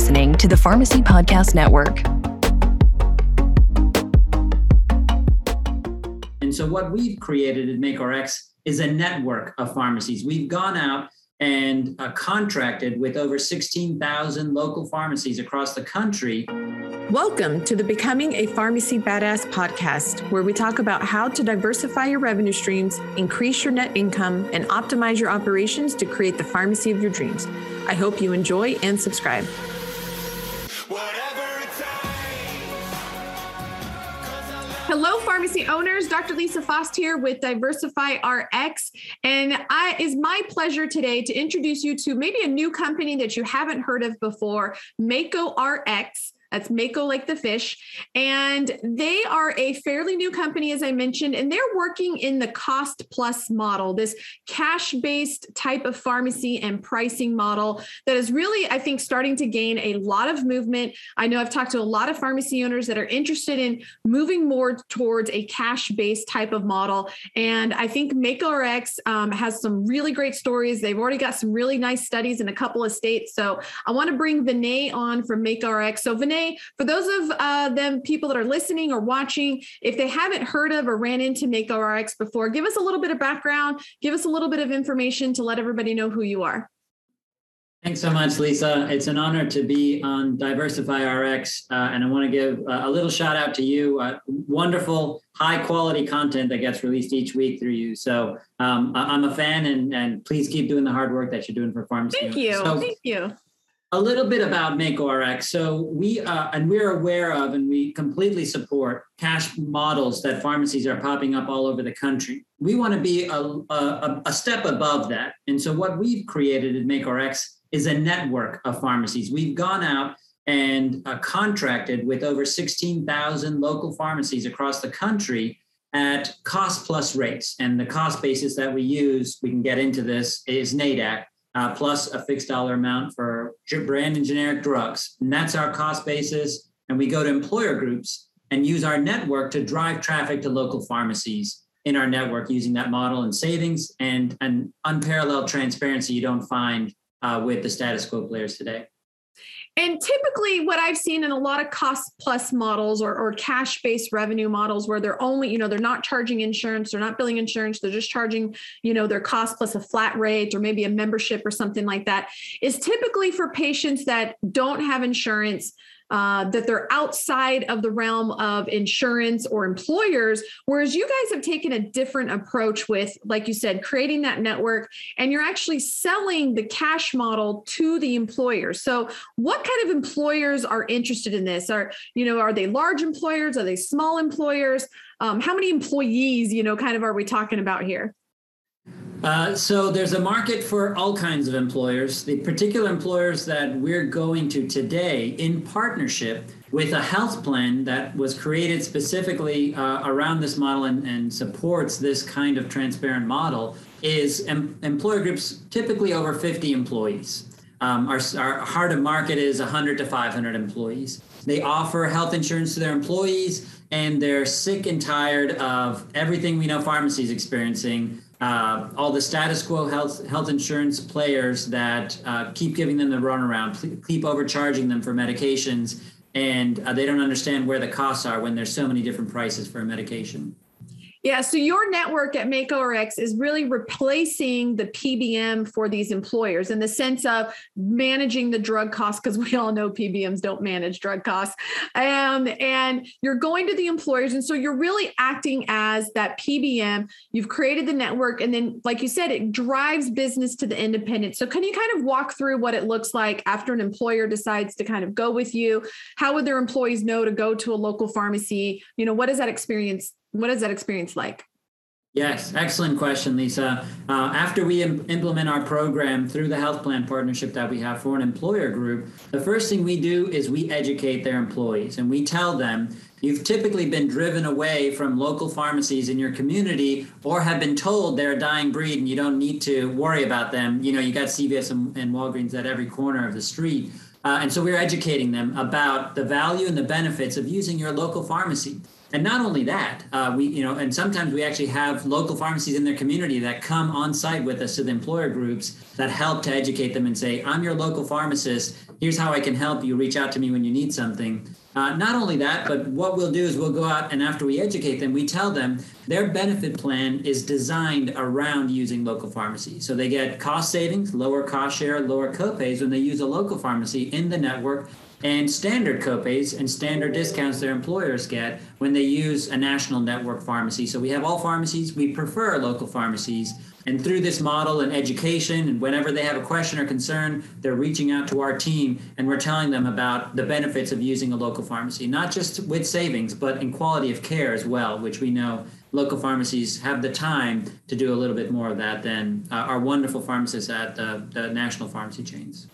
listening to the Pharmacy Podcast Network. And so, what we've created at MakoRx is a network of pharmacies. We've gone out and uh, contracted with over 16,000 local pharmacies across the country. Welcome to the Becoming a Pharmacy Badass podcast, where we talk about how to diversify your revenue streams, increase your net income, and optimize your operations to create the pharmacy of your dreams. I hope you enjoy and subscribe. Hello, pharmacy owners. Dr. Lisa Faast here with Diversify RX. And I is my pleasure today to introduce you to maybe a new company that you haven't heard of before, Mako RX. That's Mako like the fish. And they are a fairly new company, as I mentioned, and they're working in the cost plus model, this cash based type of pharmacy and pricing model that is really, I think, starting to gain a lot of movement. I know I've talked to a lot of pharmacy owners that are interested in moving more towards a cash based type of model. And I think Mako RX um, has some really great stories. They've already got some really nice studies in a couple of states. So I want to bring Vinay on from Mako RX. So, Vinay, for those of uh, them people that are listening or watching, if they haven't heard of or ran into Mako RX before, give us a little bit of background, give us a little bit of information to let everybody know who you are. Thanks so much, Lisa. It's an honor to be on Diversify RX, uh, and I want to give uh, a little shout out to you. Uh, wonderful, high quality content that gets released each week through you. So um, I'm a fan, and and please keep doing the hard work that you're doing for pharmacy. Thank you. So, Thank you a little bit about MakoRx. So we uh, and we're aware of and we completely support cash models that pharmacies are popping up all over the country. We want to be a, a, a step above that. And so what we've created at MakoRx is a network of pharmacies. We've gone out and uh, contracted with over 16,000 local pharmacies across the country at cost plus rates. And the cost basis that we use, we can get into this, is NADAC, uh, plus a fixed dollar amount for brand and generic drugs. And that's our cost basis. And we go to employer groups and use our network to drive traffic to local pharmacies in our network using that model and savings and an unparalleled transparency you don't find uh, with the status quo players today. And typically, what I've seen in a lot of cost plus models or, or cash based revenue models where they're only, you know, they're not charging insurance, they're not billing insurance, they're just charging, you know, their cost plus a flat rate or maybe a membership or something like that, is typically for patients that don't have insurance uh, that they're outside of the realm of insurance or employers. Whereas you guys have taken a different approach with, like you said, creating that network and you're actually selling the cash model to the employers. So, what kind of employers are interested in this? Are, you know, are they large employers? Are they small employers? Um, how many employees, you know, kind of are we talking about here? Uh, so there's a market for all kinds of employers. The particular employers that we're going to today in partnership with a health plan that was created specifically uh, around this model and, and, supports this kind of transparent model is em- employer groups typically over 50 employees. Um, our, our heart of market is 100 to 500 employees. They offer health insurance to their employees and they're sick and tired of everything we know pharmacies experiencing uh, all the status quo health health insurance players that uh, keep giving them the runaround, keep overcharging them for medications, and uh, they don't understand where the costs are when there's so many different prices for a medication. Yeah, so your network at MakoRx is really replacing the PBM for these employers in the sense of managing the drug costs, because we all know PBMs don't manage drug costs. Um, and you're going to the employers. And so you're really acting as that PBM. You've created the network. And then, like you said, it drives business to the independent. So, can you kind of walk through what it looks like after an employer decides to kind of go with you? How would their employees know to go to a local pharmacy? You know, what does that experience what is that experience like? Yes, excellent question, Lisa. Uh, after we Im- implement our program through the health plan partnership that we have for an employer group, the first thing we do is we educate their employees and we tell them you've typically been driven away from local pharmacies in your community or have been told they're a dying breed and you don't need to worry about them. You know, you got CVS and, and Walgreens at every corner of the street. Uh, and so we're educating them about the value and the benefits of using your local pharmacy. And not only that, uh, we, you know, and sometimes we actually have local pharmacies in their community that come on site with us to the employer groups that help to educate them and say, I'm your local pharmacist. Here's how I can help you. Reach out to me when you need something. Uh, not only that, but what we'll do is we'll go out and after we educate them, we tell them their benefit plan is designed around using local pharmacy. So they get cost savings, lower cost share, lower copays when they use a local pharmacy in the network and standard copays and standard discounts their employers get when they use a national network pharmacy. So we have all pharmacies, we prefer local pharmacies. And through this model and education, and whenever they have a question or concern, they're reaching out to our team and we're telling them about the benefits of using a local pharmacy, not just with savings, but in quality of care as well, which we know local pharmacies have the time to do a little bit more of that than uh, our wonderful pharmacists at the, the national pharmacy chains.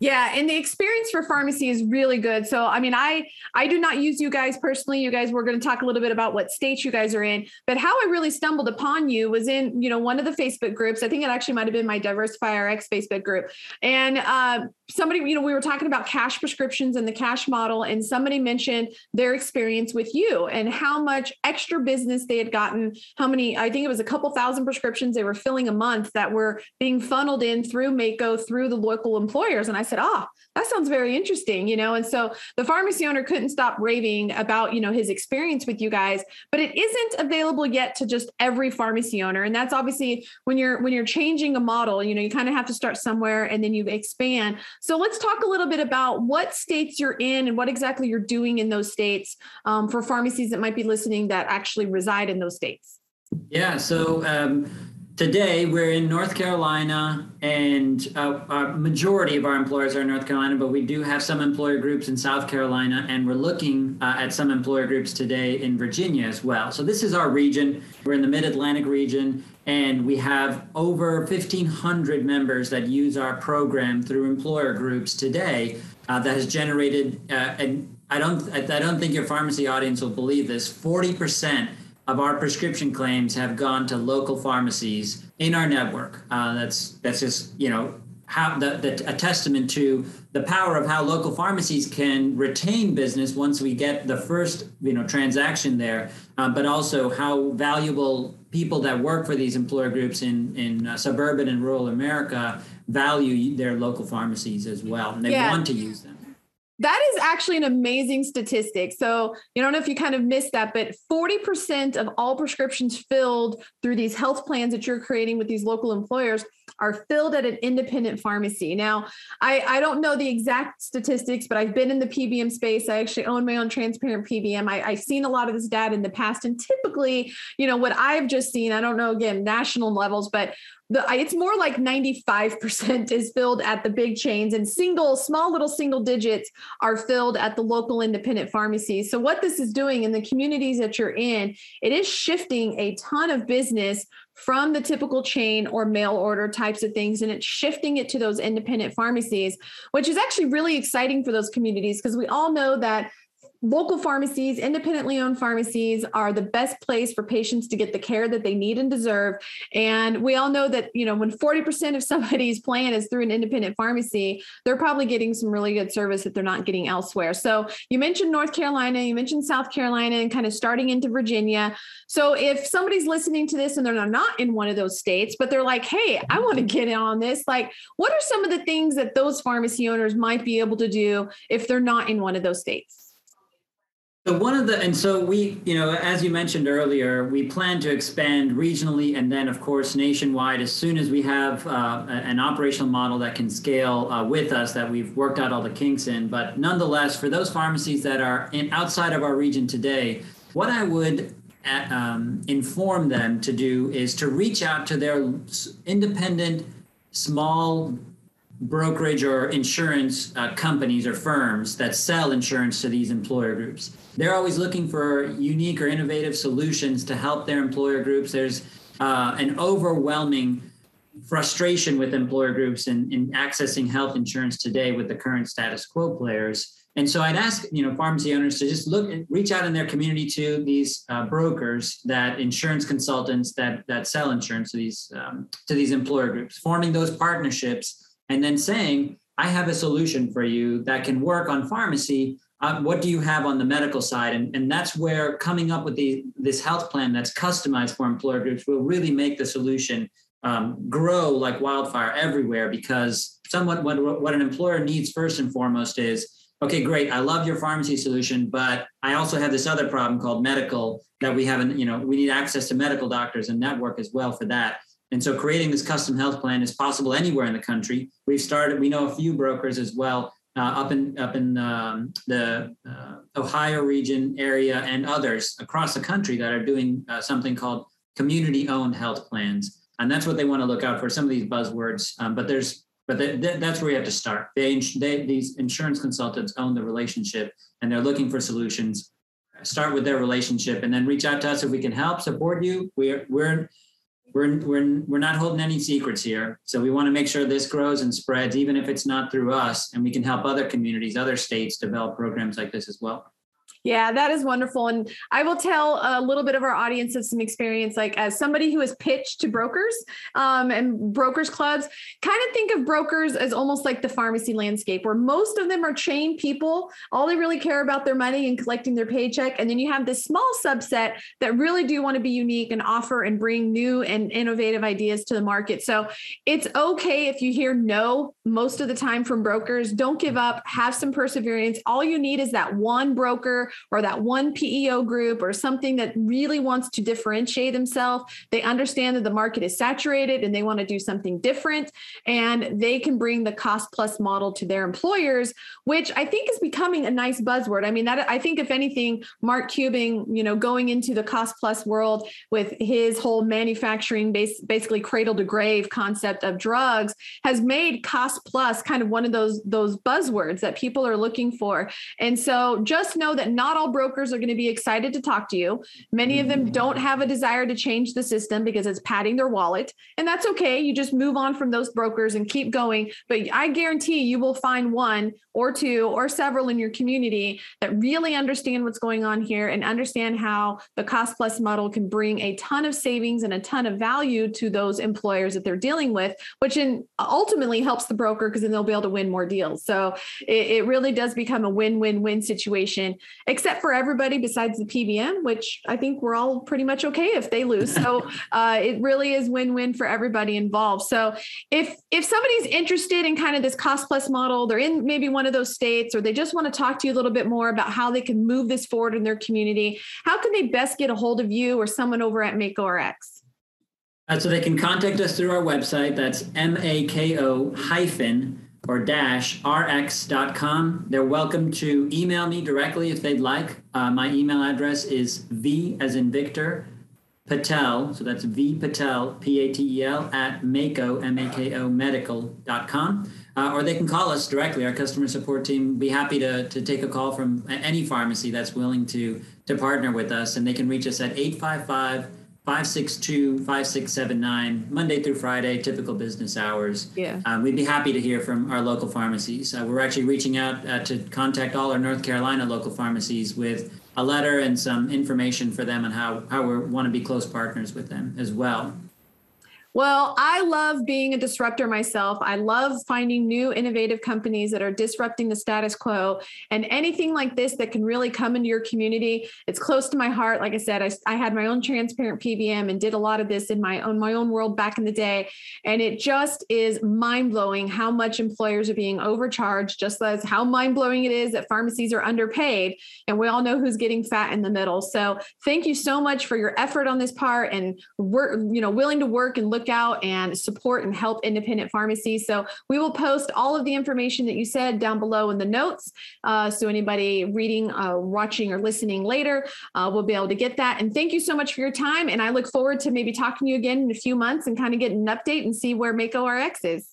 Yeah, and the experience for pharmacy is really good. So, I mean, I I do not use you guys personally. You guys, we're going to talk a little bit about what states you guys are in. But how I really stumbled upon you was in you know one of the Facebook groups. I think it actually might have been my Diversify RX Facebook group, and uh, somebody you know we were talking about cash prescriptions and the cash model, and somebody mentioned their experience with you and how much extra business they had gotten. How many? I think it was a couple thousand prescriptions they were filling a month that were being funneled in through Mako through the local employers, and I said, ah, oh, that sounds very interesting, you know. And so the pharmacy owner couldn't stop raving about, you know, his experience with you guys, but it isn't available yet to just every pharmacy owner. And that's obviously when you're when you're changing a model, you know, you kind of have to start somewhere and then you expand. So let's talk a little bit about what states you're in and what exactly you're doing in those states um, for pharmacies that might be listening that actually reside in those states. Yeah. So um, Today, we're in North Carolina, and uh, a majority of our employers are in North Carolina, but we do have some employer groups in South Carolina, and we're looking uh, at some employer groups today in Virginia as well. So, this is our region. We're in the Mid Atlantic region, and we have over 1,500 members that use our program through employer groups today uh, that has generated, uh, and I don't, I don't think your pharmacy audience will believe this, 40% of our prescription claims have gone to local pharmacies in our network. Uh, that's that's just you know how the, the, a testament to the power of how local pharmacies can retain business once we get the first you know transaction there, uh, but also how valuable people that work for these employer groups in in uh, suburban and rural America value their local pharmacies as well, and they yeah. want to use them. That is actually an amazing statistic. So, you don't know if you kind of missed that, but 40% of all prescriptions filled through these health plans that you're creating with these local employers are filled at an independent pharmacy. Now, I, I don't know the exact statistics, but I've been in the PBM space. I actually own my own transparent PBM. I, I've seen a lot of this data in the past. And typically, you know, what I've just seen, I don't know, again, national levels, but the it's more like 95% is filled at the big chains and single small little single digits are filled at the local independent pharmacies so what this is doing in the communities that you're in it is shifting a ton of business from the typical chain or mail order types of things and it's shifting it to those independent pharmacies which is actually really exciting for those communities because we all know that local pharmacies, independently owned pharmacies are the best place for patients to get the care that they need and deserve. And we all know that, you know, when 40% of somebody's plan is through an independent pharmacy, they're probably getting some really good service that they're not getting elsewhere. So you mentioned North Carolina, you mentioned South Carolina, and kind of starting into Virginia. So if somebody's listening to this and they're not in one of those states, but they're like, hey, I want to mm-hmm. get in on this, like, what are some of the things that those pharmacy owners might be able to do if they're not in one of those states? So one of the and so we, you know, as you mentioned earlier, we plan to expand regionally and then, of course, nationwide as soon as we have uh, an operational model that can scale uh, with us that we've worked out all the kinks in. But nonetheless, for those pharmacies that are in outside of our region today, what I would uh, um, inform them to do is to reach out to their independent small brokerage or insurance uh, companies or firms that sell insurance to these employer groups. They're always looking for unique or innovative solutions to help their employer groups. There's uh, an overwhelming frustration with employer groups in, in accessing health insurance today with the current status quo players. And so I'd ask, you know, pharmacy owners to just look, and reach out in their community to these uh, brokers, that insurance consultants that that sell insurance to these um, to these employer groups, forming those partnerships and then saying, I have a solution for you that can work on pharmacy, uh, what do you have on the medical side? And, and that's where coming up with the, this health plan that's customized for employer groups will really make the solution um, grow like wildfire everywhere because somewhat what, what an employer needs first and foremost is okay great i love your pharmacy solution but i also have this other problem called medical that we haven't you know we need access to medical doctors and network as well for that and so creating this custom health plan is possible anywhere in the country we've started we know a few brokers as well uh, up in up in um, the uh, ohio region area and others across the country that are doing uh, something called community owned health plans and that's what they want to look out for. Some of these buzzwords, um, but there's but that's where you have to start. They, they these insurance consultants own the relationship, and they're looking for solutions. Start with their relationship, and then reach out to us if we can help support you. We're we're we're we're we're not holding any secrets here. So we want to make sure this grows and spreads, even if it's not through us, and we can help other communities, other states develop programs like this as well. Yeah, that is wonderful. And I will tell a little bit of our audience of some experience, like as somebody who has pitched to brokers um, and brokers clubs, kind of think of brokers as almost like the pharmacy landscape, where most of them are chained people. All they really care about their money and collecting their paycheck. And then you have this small subset that really do want to be unique and offer and bring new and innovative ideas to the market. So it's okay if you hear no most of the time from brokers. Don't give up, have some perseverance. All you need is that one broker or that one PEO group or something that really wants to differentiate themselves. They understand that the market is saturated and they want to do something different. And they can bring the cost plus model to their employers, which I think is becoming a nice buzzword. I mean, that I think if anything, Mark Cuban, you know, going into the cost plus world with his whole manufacturing base, basically cradle to grave concept of drugs has made cost plus kind of one of those those buzzwords that people are looking for. And so just know that not all brokers are going to be excited to talk to you. Many of them don't have a desire to change the system because it's padding their wallet. And that's okay. You just move on from those brokers and keep going. But I guarantee you will find one or two or several in your community that really understand what's going on here and understand how the cost plus model can bring a ton of savings and a ton of value to those employers that they're dealing with, which in ultimately helps the broker because then they'll be able to win more deals. So it, it really does become a win-win-win situation except for everybody besides the PBM, which I think we're all pretty much okay if they lose. So uh, it really is win-win for everybody involved. So if if somebody's interested in kind of this cost plus model, they're in maybe one of those states, or they just want to talk to you a little bit more about how they can move this forward in their community, how can they best get a hold of you or someone over at MakoRx? Uh, so they can contact us through our website. That's M-A-K-O hyphen or dash rx.com. They're welcome to email me directly if they'd like. Uh, my email address is v as in Victor Patel. So that's v Patel, P A T E L, at Mako, M A K O medical.com. Uh, or they can call us directly. Our customer support team be happy to, to take a call from any pharmacy that's willing to, to partner with us. And they can reach us at 855 562 5679, Monday through Friday, typical business hours. Yeah. Um, we'd be happy to hear from our local pharmacies. Uh, we're actually reaching out uh, to contact all our North Carolina local pharmacies with a letter and some information for them on how, how we want to be close partners with them as well. Well, I love being a disruptor myself. I love finding new innovative companies that are disrupting the status quo and anything like this that can really come into your community. It's close to my heart. Like I said, I, I had my own transparent PBM and did a lot of this in my own my own world back in the day. And it just is mind blowing how much employers are being overcharged, just as how mind blowing it is that pharmacies are underpaid. And we all know who's getting fat in the middle. So thank you so much for your effort on this part and we're you know willing to work and look out and support and help independent pharmacies. So we will post all of the information that you said down below in the notes. Uh, so anybody reading, uh, watching, or listening later uh, will be able to get that. And thank you so much for your time. And I look forward to maybe talking to you again in a few months and kind of getting an update and see where MakoRx is.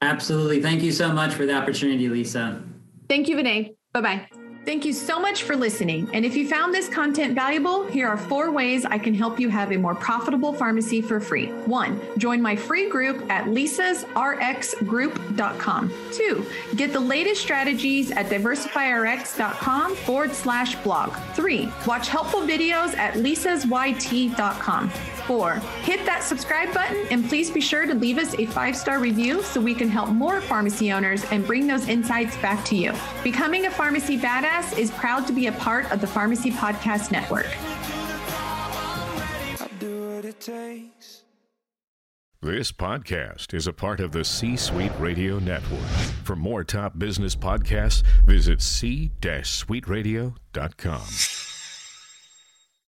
Absolutely. Thank you so much for the opportunity, Lisa. Thank you, Vinay. Bye bye. Thank you so much for listening. And if you found this content valuable, here are four ways I can help you have a more profitable pharmacy for free. One, join my free group at lisasrxgroup.com. Two, get the latest strategies at diversifyrx.com forward slash blog. Three, watch helpful videos at lisasyt.com. Four, Hit that subscribe button and please be sure to leave us a five star review so we can help more pharmacy owners and bring those insights back to you. Becoming a Pharmacy Badass is proud to be a part of the Pharmacy Podcast Network. This podcast is a part of the C Suite Radio Network. For more top business podcasts, visit c-suiteradio.com.